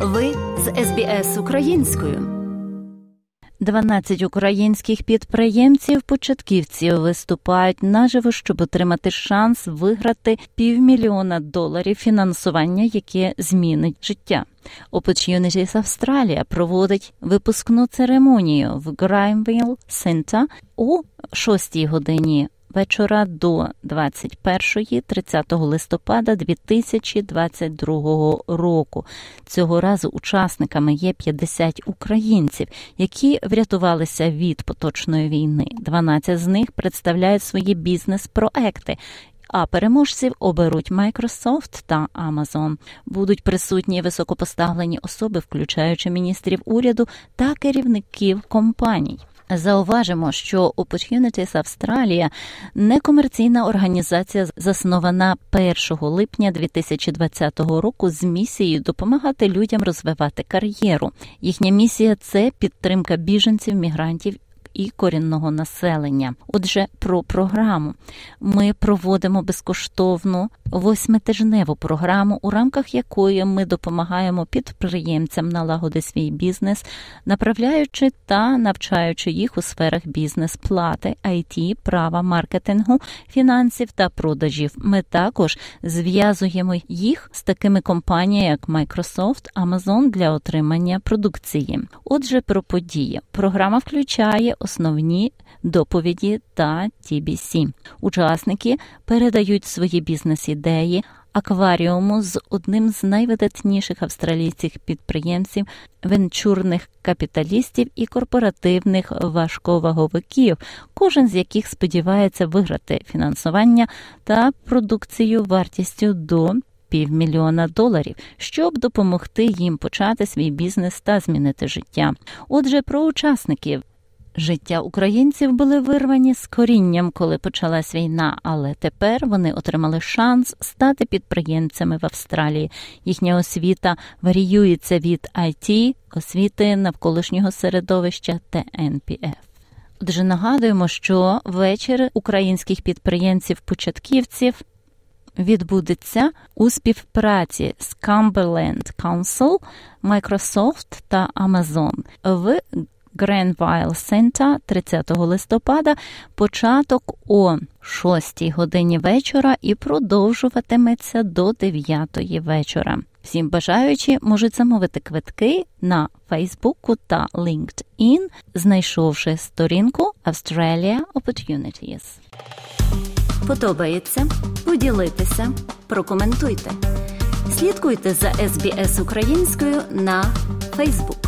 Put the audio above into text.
Ви з СБС українською. 12 українських підприємців-початківців виступають наживо, щоб отримати шанс виграти півмільйона доларів фінансування, яке змінить життя. Opportunities Австралія проводить випускну церемонію в Граймвіл Сента у 6 годині вечора до 21-30 листопада 2022 року. Цього разу учасниками є 50 українців, які врятувалися від поточної війни. 12 з них представляють свої бізнес-проекти. А переможців оберуть Microsoft та Amazon. Будуть присутні високопоставлені особи, включаючи міністрів уряду та керівників компаній. Зауважимо, що Opportunities Австралія некомерційна організація, заснована 1 липня 2020 року з місією допомагати людям розвивати кар'єру. Їхня місія це підтримка біженців, мігрантів і корінного населення. Отже, про програму ми проводимо безкоштовну восьмитижневу програму, у рамках якої ми допомагаємо підприємцям налагодити свій бізнес, направляючи та навчаючи їх у сферах бізнес-плати, IT, права, маркетингу, фінансів та продажів. Ми також зв'язуємо їх з такими компаніями, як Microsoft, Amazon для отримання продукції. Отже, про події. Програма включає основні доповіді та TBC. Учасники передають свої бізнес-ідеї. Акваріуму з одним з найвидатніших австралійських підприємців, венчурних капіталістів і корпоративних важковаговиків, кожен з яких сподівається виграти фінансування та продукцію вартістю до півмільйона доларів, щоб допомогти їм почати свій бізнес та змінити життя. Отже, про учасників Життя українців були вирвані з корінням, коли почалась війна, але тепер вони отримали шанс стати підприємцями в Австралії. Їхня освіта варіюється від IT, освіти навколишнього середовища та НПФ. Отже, нагадуємо, що вечір українських підприємців-початківців відбудеться у співпраці з Cumberland Council, Microsoft та Amazon в Гренвайл Сента 30 листопада, початок о 6 годині вечора і продовжуватиметься до 9 вечора. Всім бажаючі можуть замовити квитки на Фейсбуку та LinkedIn, знайшовши сторінку Australia Opportunities. Подобається? Поділитися, прокоментуйте. Слідкуйте за SBS українською на Фейсбук.